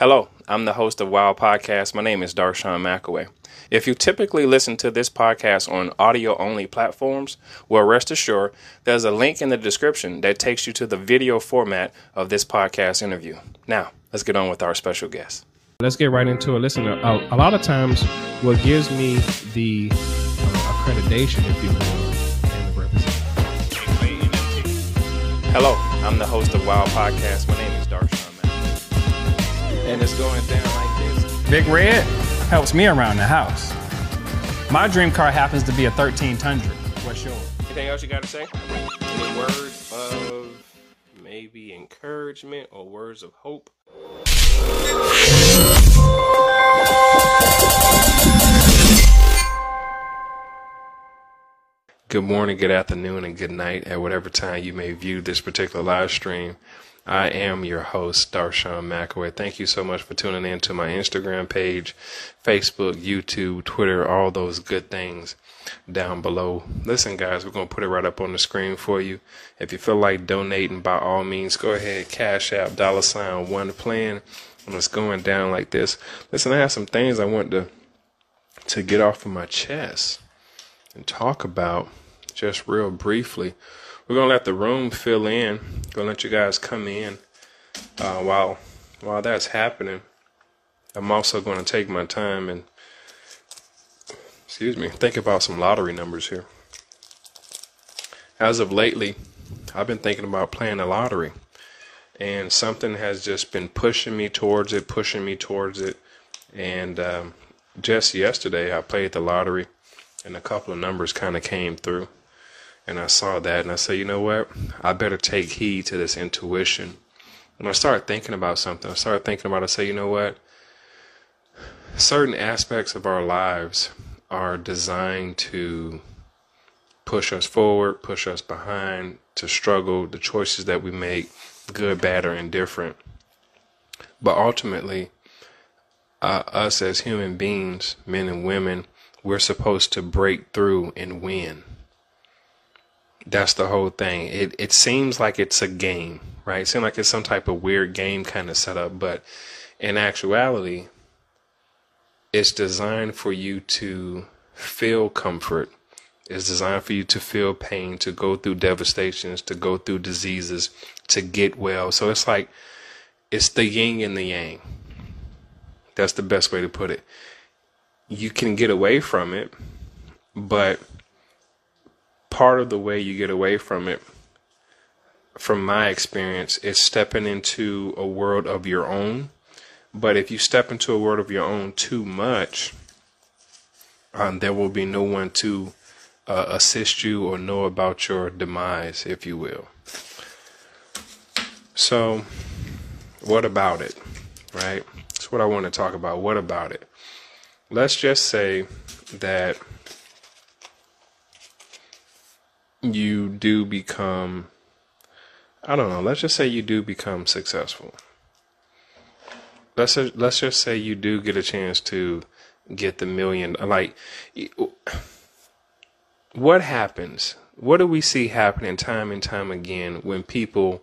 Hello, I'm the host of Wow Podcast. My name is Darshawn McAway. If you typically listen to this podcast on audio only platforms, well, rest assured there's a link in the description that takes you to the video format of this podcast interview. Now, let's get on with our special guest. Let's get right into it. Listen, a, a lot of times, what gives me the uh, accreditation, if you will, and the representation. Hello, I'm the host of Wow Podcast. My name is Darshawn McAway. And it's going down like this. Big Red helps me around the house. My dream car happens to be a 13 Tundra. What's yours? Anything else you got to say? Any words of maybe encouragement or words of hope? Good morning, good afternoon, and good night at whatever time you may view this particular live stream. I am your host, Darshawn McAway. Thank you so much for tuning in to my Instagram page, Facebook, YouTube, Twitter, all those good things down below. Listen, guys, we're going to put it right up on the screen for you. If you feel like donating, by all means, go ahead, Cash App, dollar sign, one plan. And it's going down like this. Listen, I have some things I want to to get off of my chest and talk about just real briefly. We're gonna let the room fill in. Gonna let you guys come in uh, while while that's happening. I'm also to take my time and excuse me, think about some lottery numbers here. As of lately, I've been thinking about playing the lottery, and something has just been pushing me towards it, pushing me towards it. And um, just yesterday, I played the lottery, and a couple of numbers kind of came through and I saw that and I said, you know what? I better take heed to this intuition. When I started thinking about something, I started thinking about, I say, you know what? Certain aspects of our lives are designed to push us forward, push us behind, to struggle, the choices that we make, good, bad, or indifferent. But ultimately, uh, us as human beings, men and women, we're supposed to break through and win. That's the whole thing. It it seems like it's a game, right? It seems like it's some type of weird game kind of setup, but in actuality, it's designed for you to feel comfort. It's designed for you to feel pain, to go through devastations, to go through diseases, to get well. So it's like it's the yin and the yang. That's the best way to put it. You can get away from it, but part of the way you get away from it, from my experience, is stepping into a world of your own. But if you step into a world of your own too much, um, there will be no one to uh, assist you or know about your demise, if you will. So, what about it? Right? That's what I want to talk about. What about it? Let's just say that you do become I don't know, let's just say you do become successful. Let's let's just say you do get a chance to get the million like what happens? What do we see happening time and time again when people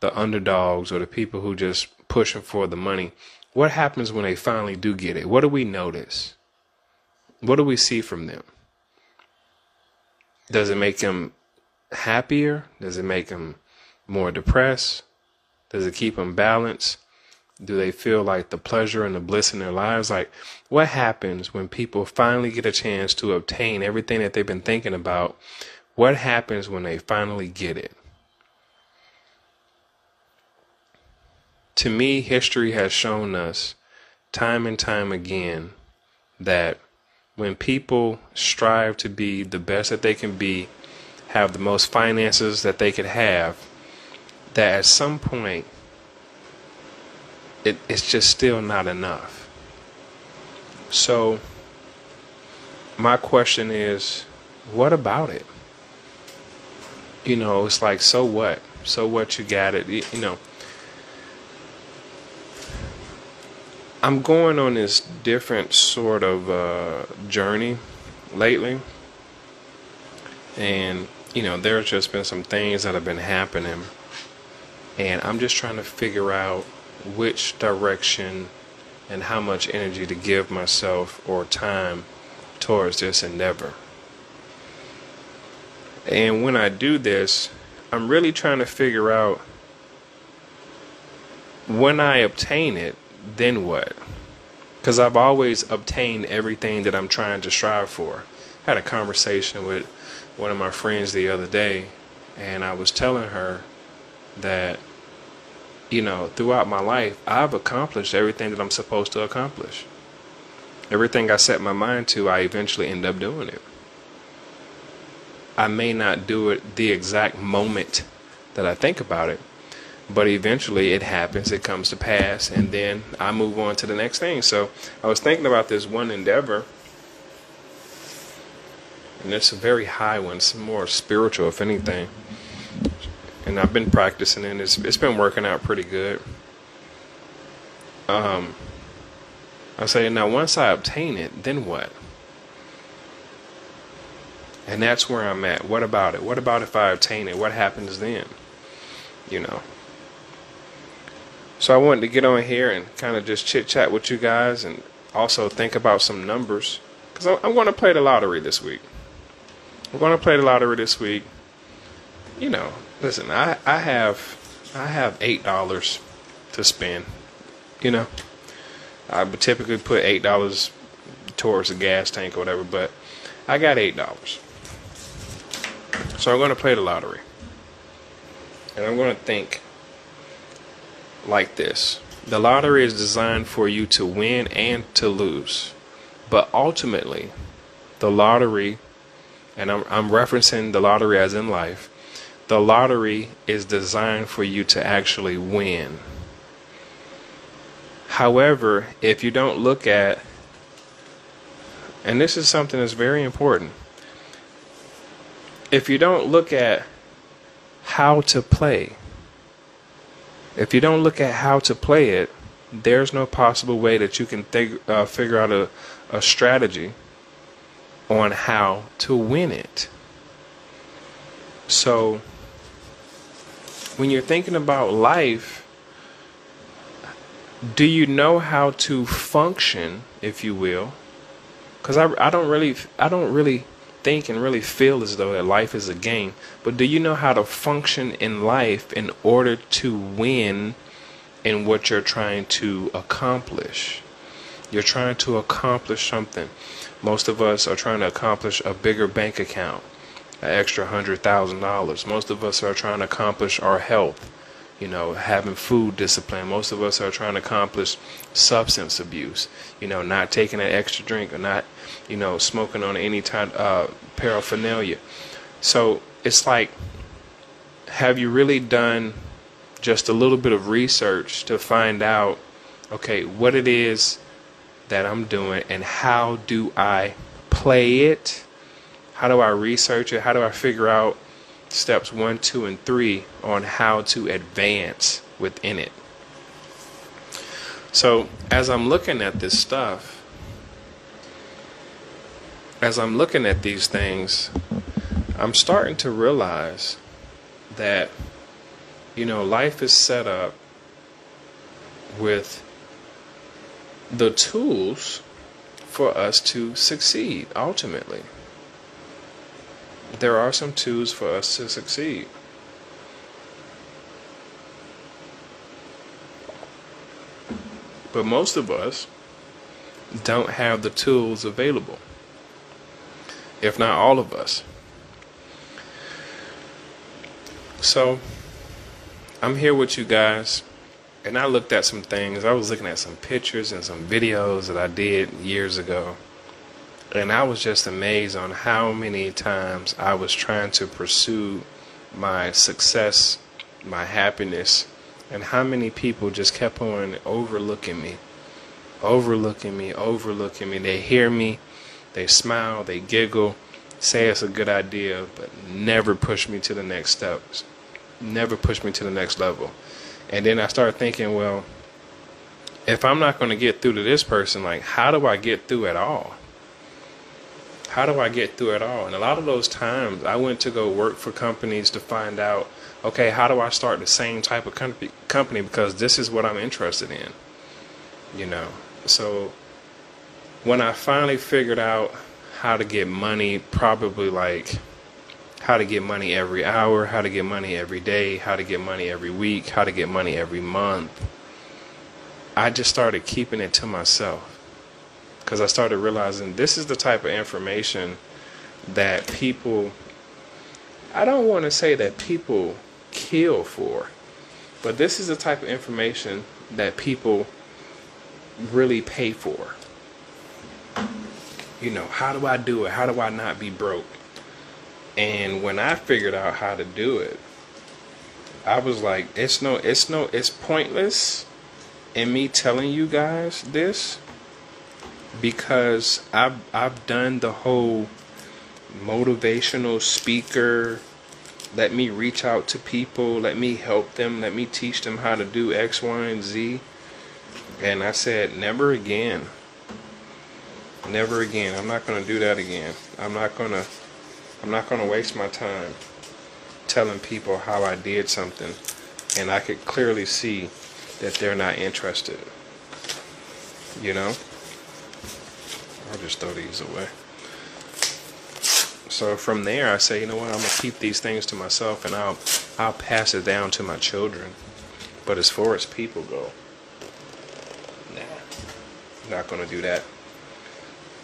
the underdogs or the people who just pushing for the money, what happens when they finally do get it? What do we notice? What do we see from them? Does it make them happier? Does it make them more depressed? Does it keep them balanced? Do they feel like the pleasure and the bliss in their lives? Like, what happens when people finally get a chance to obtain everything that they've been thinking about? What happens when they finally get it? To me, history has shown us time and time again that when people strive to be the best that they can be, have the most finances that they could have, that at some point it, it's just still not enough. So, my question is, what about it? You know, it's like, so what? So what you got it? You know, I'm going on this different sort of uh, journey lately, and you know, there's just been some things that have been happening, and I'm just trying to figure out which direction and how much energy to give myself or time towards this endeavor. And when I do this, I'm really trying to figure out when I obtain it, then what? Because I've always obtained everything that I'm trying to strive for. I had a conversation with one of my friends the other day, and I was telling her that, you know, throughout my life, I've accomplished everything that I'm supposed to accomplish. Everything I set my mind to, I eventually end up doing it. I may not do it the exact moment that I think about it, but eventually it happens, it comes to pass, and then I move on to the next thing. So I was thinking about this one endeavor, and it's a very high one, it's more spiritual, if anything. And I've been practicing it, it's, it's been working out pretty good. Um, I say, now once I obtain it, then what? And that's where I'm at. What about it? What about if I obtain it? What happens then? You know. So I wanted to get on here and kind of just chit chat with you guys and also think about some numbers. Because I'm going to play the lottery this week. I'm going to play the lottery this week. You know, listen, I, I have I have eight dollars to spend. You know, I would typically put eight dollars towards a gas tank or whatever, but I got eight dollars. So I'm going to play the lottery. And I'm going to think like this the lottery is designed for you to win and to lose. But ultimately, the lottery, and I'm, I'm referencing the lottery as in life, the lottery is designed for you to actually win. However, if you don't look at, and this is something that's very important, if you don't look at how to play, if you don't look at how to play it, there's no possible way that you can th- uh, figure out a, a strategy on how to win it. So, when you're thinking about life, do you know how to function, if you will? Because I, I don't really, I don't really think and really feel as though that life is a game. But do you know how to function in life in order to win in what you're trying to accomplish? You're trying to accomplish something. Most of us are trying to accomplish a bigger bank account, an extra hundred thousand dollars. Most of us are trying to accomplish our health you know, having food discipline. Most of us are trying to accomplish substance abuse, you know, not taking an extra drink or not, you know, smoking on any type uh, paraphernalia. So it's like, have you really done just a little bit of research to find out, okay, what it is that I'm doing and how do I play it? How do I research it? How do I figure out steps one, two, and three on how to advance within it. So, as I'm looking at this stuff, as I'm looking at these things, I'm starting to realize that, you know, life is set up with the tools for us to succeed ultimately there are some tools for us to succeed. But most of us don't have the tools available, if not all of us. So, I'm here with you guys, and I looked at some things. I was looking at some pictures and some videos that I did years ago and I was just amazed on how many times I was trying to pursue my success, my happiness, and how many people just kept on overlooking me, overlooking me, overlooking me. They hear me, they smile, they giggle, say it's a good idea, but never push me to the next steps, never push me to the next level. And then I started thinking, well, if I'm not going to get through to this person, like, how do I get through at all? How do I get through it all? And a lot of those times I went to go work for companies to find out, okay, how do I start the same type of company? Company because this is what I'm interested in. You know, so when I finally figured out how to get money, probably like how to get money every hour, how to get money every day, how to get money every week, how to get money every month. I just started keeping it to myself because I started realizing this is the type of information that people, I don't want to say that people kill for, but this is the type of information that people really pay for. You know, how do I do it? How do I not be broke? And when I figured out how to do it, I was like, it's no, it's no, it's pointless in me telling you guys this because I've I've done the whole motivational speaker. Let me reach out to people. Let me help them. Let me teach them how to do X, Y, and Z. And I said, never again. Never again. I'm not to do that again. I'm not to I'm not to waste my time telling people how I did something and I could clearly see that they're not interested. You know? I'll just throw these away. So from there I say, you know what, I'm gonna keep these things to myself and I'll I'll pass it down to my children. But as far as people go, nah, not gonna do that.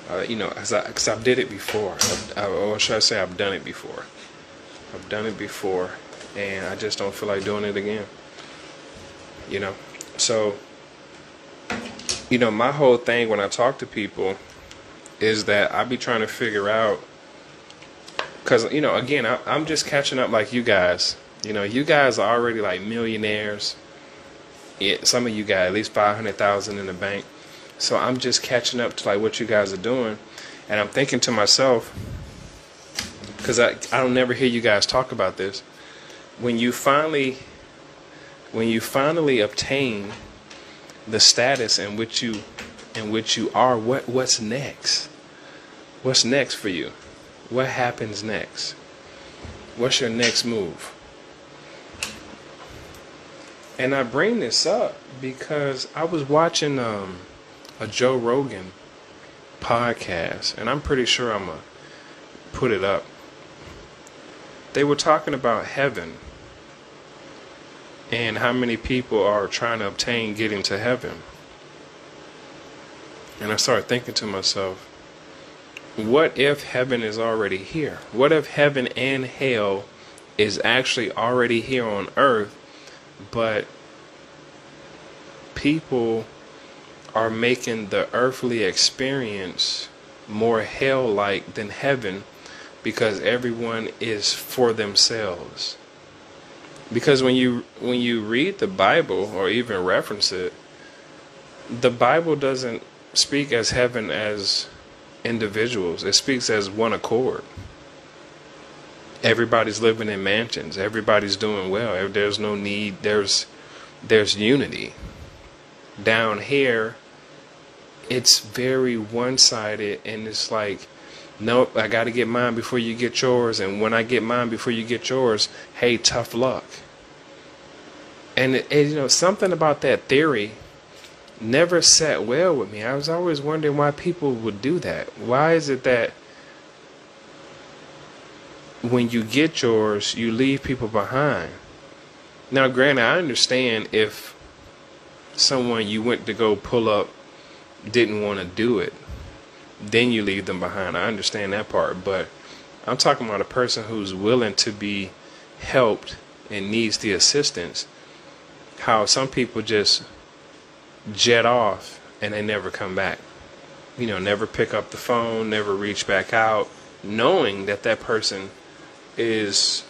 Uh, you know, as I, cause I did it before. I, I, or should I say, I've done it before. I've done it before, and I just don't feel like doing it again. You know, so you know, my whole thing when I talk to people is that I be trying to figure out, cause you know, again, I, I'm just catching up like you guys. You know, you guys are already like millionaires. It, some of you got at least five hundred thousand in the bank so I'm just catching up to like what you guys are doing, and I'm thinking to myself, because I I don't never hear you guys talk about this. When you finally, when you finally obtain the status in which you, in which you are, what what's next? What's next for you? What happens next? What's your next move? And I bring this up because I was watching um a Joe Rogan podcast, and I'm pretty sure I'm gonna put it up. They were talking about heaven and how many people are trying to obtain getting to heaven. And I started thinking to myself, what if heaven is already here? What if heaven and hell is actually already here on earth, but people are making the earthly experience more hell like than heaven because everyone is for themselves. Because when you when you read the Bible or even reference it, the Bible doesn't speak as heaven as individuals. It speaks as one accord. Everybody's living in mansions. Everybody's doing well. There's no need. There's there's unity down here it's very one-sided and it's like nope i got to get mine before you get yours and when i get mine before you get yours hey tough luck and, and you know something about that theory never sat well with me i was always wondering why people would do that why is it that when you get yours you leave people behind now granted i understand if someone you went to go pull up didn't want to do it, then you leave them behind. I understand that part, but I'm talking about a person who's willing to be helped and needs the assistance. How some people just jet off and they never come back. You know, never pick up the phone, never reach back out, knowing that that person is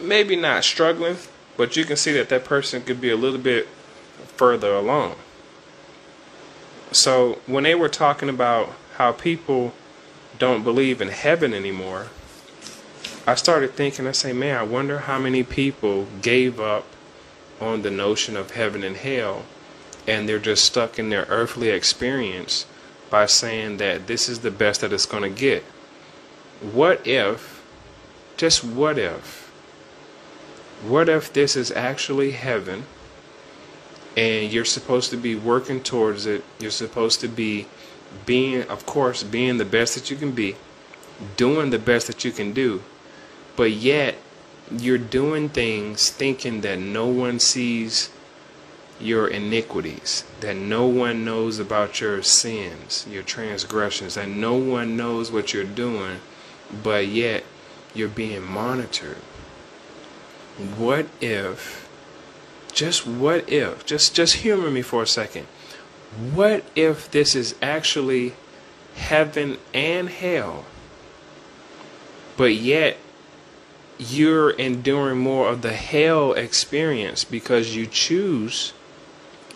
maybe not struggling, but you can see that that person could be a little bit further along. So when they were talking about how people don't believe in heaven anymore, I started thinking, I say, man, I wonder how many people gave up on the notion of heaven and hell and they're just stuck in their earthly experience by saying that this is the best that it's going to get. What if, just what if, What if this is actually heaven and you're supposed to be working towards it? You're supposed to be being, of course, being the best that you can be, doing the best that you can do, but yet you're doing things thinking that no one sees your iniquities, that no one knows about your sins, your transgressions, that no one knows what you're doing, but yet you're being monitored. What if just what if just just humor me for a second. What if this is actually heaven and hell? But yet you're enduring more of the hell experience because you choose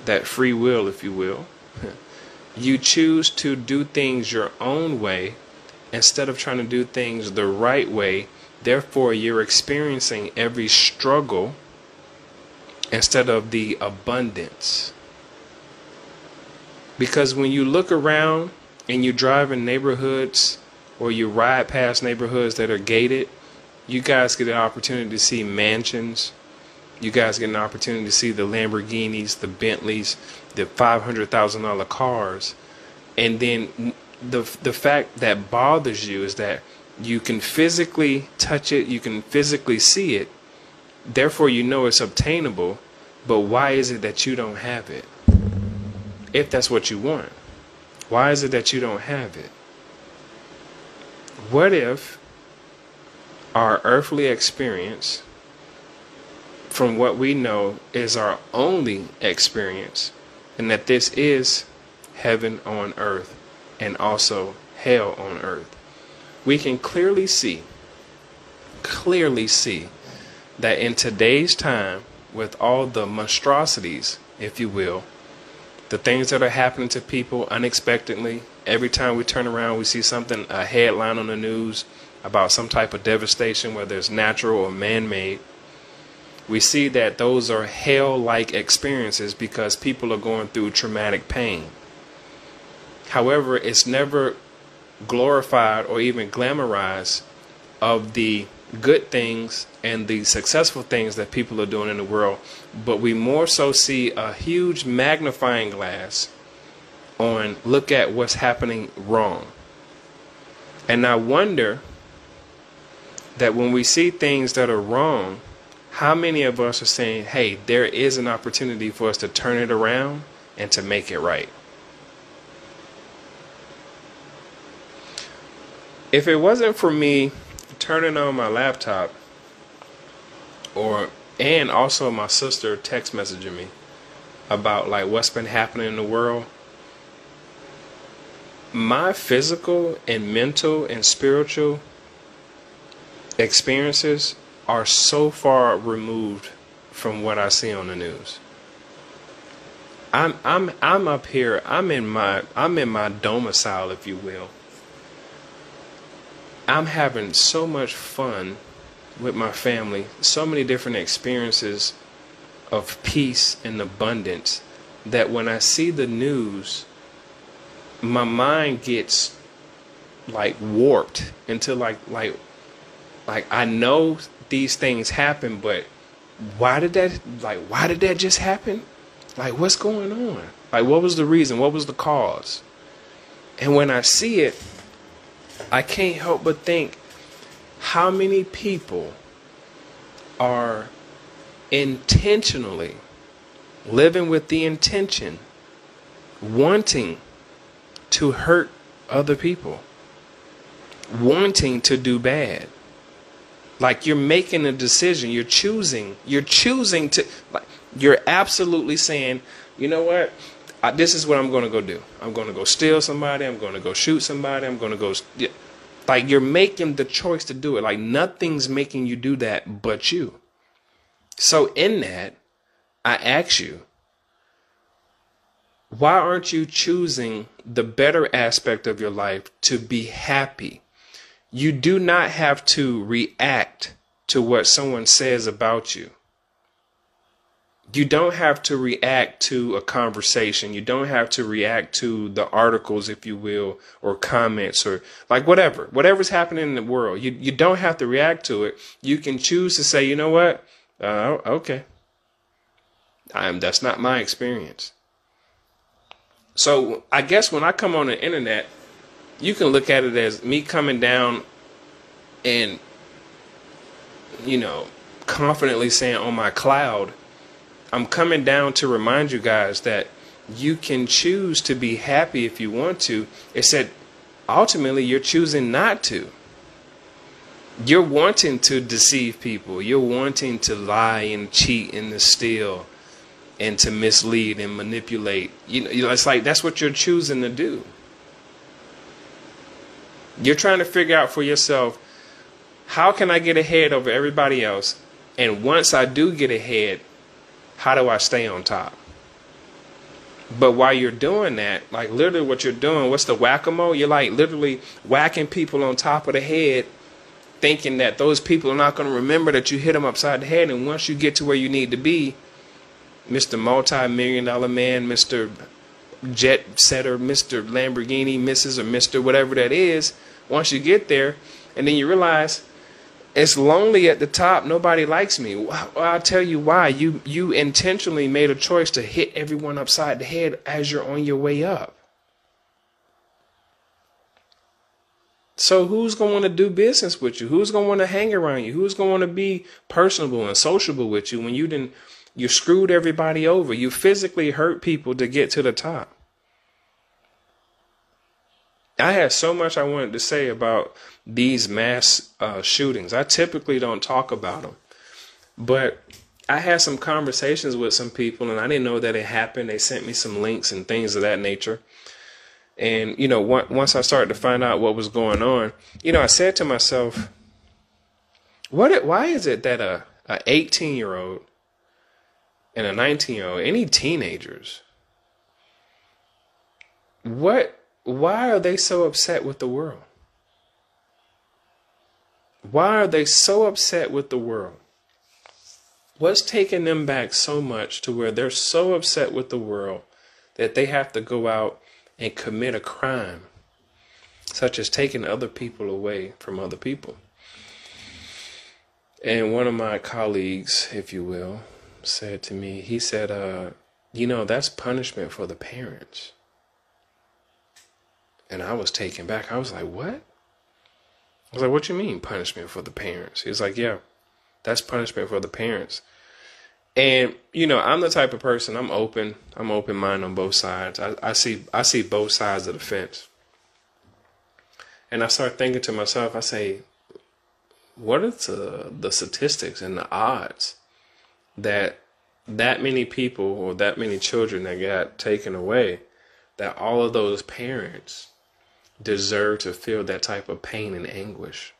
that free will, if you will. You choose to do things your own way instead of trying to do things the right way. Therefore, you're experiencing every struggle instead of the abundance. Because when you look around and you drive in neighborhoods or you ride past neighborhoods that are gated, you guys get an opportunity to see mansions, you guys get an opportunity to see the Lamborghinis, the Bentleys, the $500,000 cars. And then the the fact that bothers you is that you can physically touch it, you can physically see it. Therefore you know it's obtainable, but why is it that you don't have it? If that's what you want. Why is it that you don't have it? What if our earthly experience from what we know is our only experience, and that this is heaven on earth and also hell on earth. We can clearly see, clearly see that in today's time, with all the monstrosities, if you will, the things that are happening to people unexpectedly, every time we turn around, we see something, a headline on the news about some type of devastation, whether it's natural or man made we see that those are hell like experiences because people are going through traumatic pain. However, it's never glorified or even glamorized of the good things and the successful things that people are doing in the world, but we more so see a huge magnifying glass on look at what's happening wrong. And I wonder that when we see things that are wrong, how many of us are saying, hey, there is an opportunity for us to turn it around and to make it right? If it wasn't for me turning on my laptop or and also my sister text messaging me about like what's been happening in the world my physical and mental and spiritual experiences are so far removed from what I see on the news. I'm I'm I'm up here. I'm in my I'm in my domicile, if you will. I'm having so much fun with my family, so many different experiences of peace and abundance that when I see the news, my mind gets like warped into like like like I know these things happen, but why did that like why did that just happen? Like what's going on? Like what was the reason? What was the cause? And when I see it, I can't help but think how many people are intentionally living with the intention wanting to hurt other people, wanting to do bad. Like you're making a decision, you're choosing, you're choosing to, like, you're absolutely saying, you know what? I, this is what I'm going to go do. I'm going to go steal somebody. I'm going to go shoot somebody. I'm going to go. Yeah. Like you're making the choice to do it. Like nothing's making you do that but you. So in that, I ask you, why aren't you choosing the better aspect of your life to be happy? You do not have to react to what someone says about you. You don't have to react to a conversation. You don't have to react to the articles, if you will, or comments or like whatever. Whatever's happening in the world, you, you don't have to react to it. You can choose to say, you know what? Uh, okay. I'm, that's not my experience. So I guess when I come on the internet, you can look at it as me coming down and, you know, confidently saying on my cloud, I'm coming down to remind you guys that you can choose to be happy if you want to. It said ultimately you're choosing not to. You're wanting to deceive people. You're wanting to lie and cheat and to steal and to mislead and manipulate. You know, it's like that's what you're choosing to do. You're trying to figure out for yourself how can I get ahead over everybody else? And once I do get ahead, how do I stay on top? But while you're doing that, like literally what you're doing, what's the whack a mole? You're like literally whacking people on top of the head, thinking that those people are not going to remember that you hit them upside the head. And once you get to where you need to be, Mr. Multi Million Dollar Man, Mr. Jet Setter, Mr. Lamborghini, Mrs. or Mr. whatever that is, once you get there, and then you realize it's lonely at the top. Nobody likes me. Well, I'll tell you why. You you intentionally made a choice to hit everyone upside the head as you're on your way up. So who's going to do business with you? Who's going to hang around you? Who's going to be personable and sociable with you when you didn't you screwed everybody over? You physically hurt people to get to the top. I had so much I wanted to say about these mass uh, shootings. I typically don't talk about them, but I had some conversations with some people, and I didn't know that it happened. They sent me some links and things of that nature. And you know, once I started to find out what was going on, you know, I said to myself, "What? Why is it that a a 18 year old and a 19 year old, any teenagers, what why are they so upset with the world? Why are they so upset with the world? What's taking them back so much to where they're so upset with the world that they have to go out and commit a crime, such as taking other people away from other people? And one of my colleagues, if you will, said to me, he said, uh, you know, that's punishment for the parents. And I was taken back. I was like, what? I was like, what you mean punishment for the parents? He was like, yeah, that's punishment for the parents. And you know, I'm the type of person. I'm open. I'm open minded on both sides. I, I see. I see both sides of the fence. And I start thinking to myself. I say, what are the the statistics and the odds that that many people or that many children that got taken away, that all of those parents deserve to feel that type of pain and anguish.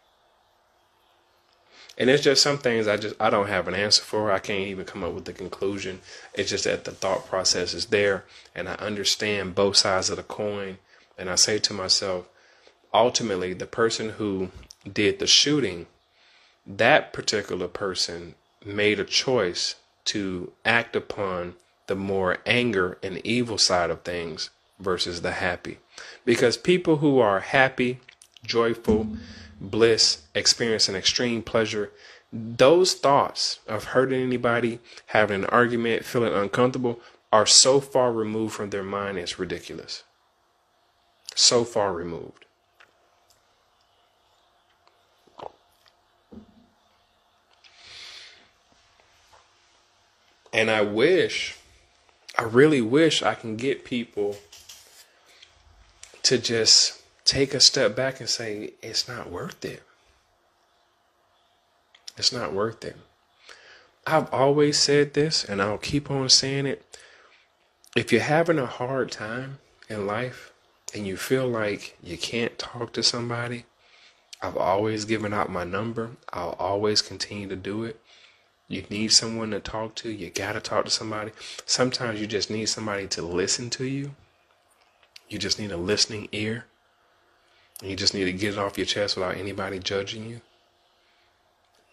And it's just some things I just I don't have an answer for. I can't even come up with the conclusion. It's just that the thought process is there and I understand both sides of the coin and I say to myself, ultimately the person who did the shooting, that particular person made a choice to act upon the more anger and evil side of things versus the happy. Because people who are happy, joyful, bliss, experiencing extreme pleasure, those thoughts of hurting anybody, having an argument, feeling uncomfortable are so far removed from their mind, it's ridiculous. So far removed. And I wish, I really wish I can get people to just take a step back and say, it's not worth it. It's not worth it. I've always said this, and I'll keep on saying it. If you're having a hard time in life and you feel like you can't talk to somebody, I've always given out my number. I'll always continue to do it. You need someone to talk to. You got to talk to somebody. Sometimes you just need somebody to listen to you. You just need a listening ear. And you just need to get it off your chest without anybody judging you.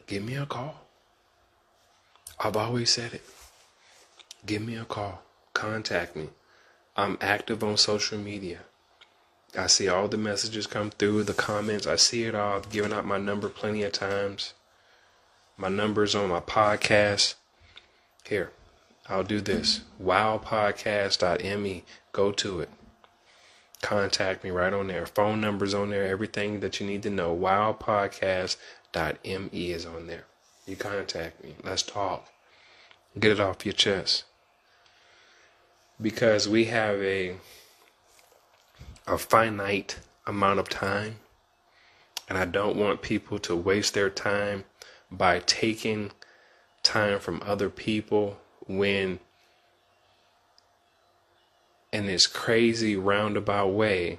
Give me a call. I've always said it. Give me a call. Contact me. I'm active on social media. I see all the messages come through, the comments. I see it all. I've given out my number plenty of times. My number's on my podcast. Here, I'll do this. Wowpodcast.me. Go to it. Contact me right on there. Phone numbers on there. Everything that you need to know. Wowpodcast.me is on there. You contact me. Let's talk. Get it off your chest. Because we have a a finite amount of time and I don't want people to waste their time by taking time from other people when in this crazy roundabout way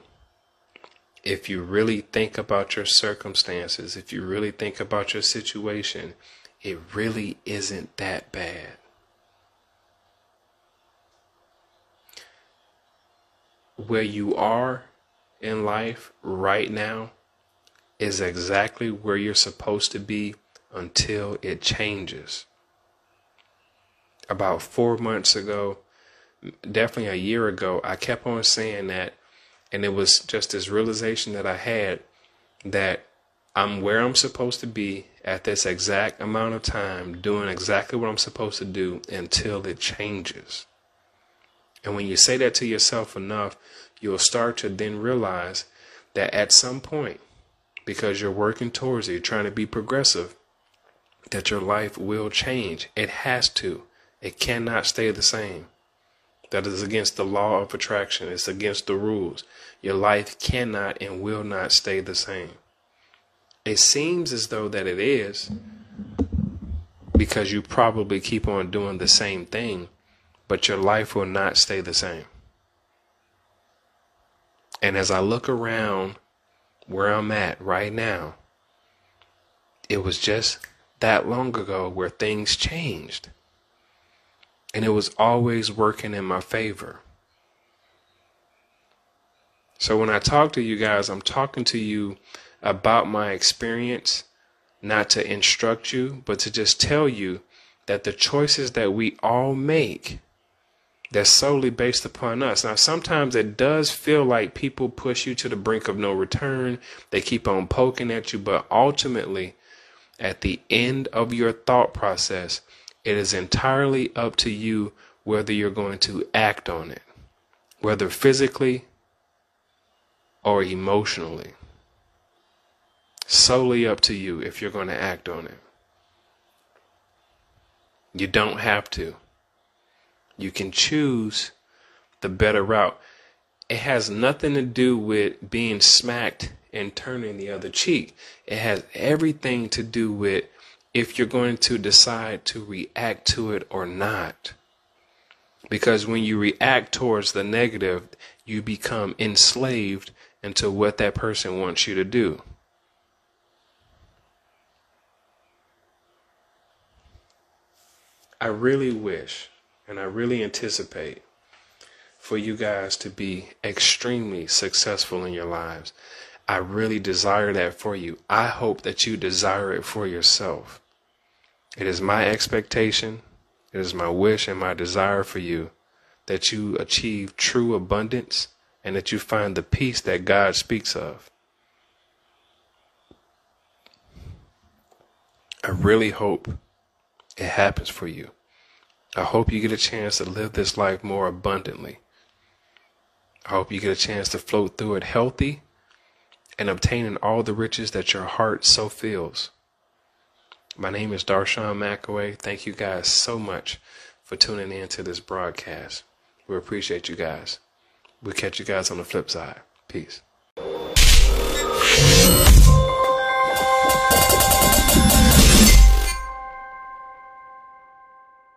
if you really think about your circumstances, if you really think about your situation, it really isn't that bad. Where you are in life right now is exactly where you're supposed to be until it changes. About four months ago, definitely a year ago, I kept on saying that, and it was just this realization that I had that I'm where I'm supposed to be at this exact amount of time, doing exactly what I'm supposed to do until it changes. And when you say that to yourself enough, you'll start to then realize that at some point, because you're working towards it, you're trying to be progressive, that your life will change. It has to. It cannot stay the same. That is against the law of attraction. It's against the rules. Your life cannot and will not stay the same. It seems as though that it is because you probably keep on doing the same thing, but your life will not stay the same. And as I look around where I'm at right now, it was just that long ago where things changed. And it was always working in my favor. So when I talk to you guys, I'm talking to you about my experience, not to instruct you, but to just tell you that the choices that we all make that's solely based upon us. Now, sometimes it does feel like people push you to the brink of no return. They keep on poking at you, but ultimately, at the end of your thought process, it is entirely up to you whether you're going to act on it, whether physically or emotionally. Solely up to you if you're going to act on it. You don't have to. You can choose the better route. It has nothing to do with being smacked and turning the other cheek. It has everything to do with if you're going to decide to react to it or not. Because when you react towards the negative, you become enslaved into what that person wants you to do. I really wish and I really anticipate for you guys to be extremely successful in your lives. I really desire that for you. I hope that you desire it for yourself. It is my expectation, it is my wish and my desire for you that you achieve true abundance and that you find the peace that God speaks of. I really hope it happens for you. I hope you get a chance to live this life more abundantly. I hope you get a chance to float through it healthy and obtaining all the riches that your heart so feels. My name is Darshawn McAway. Thank you guys so much for tuning in to this broadcast. We appreciate you guys. We'll catch you guys on the flip side. Peace.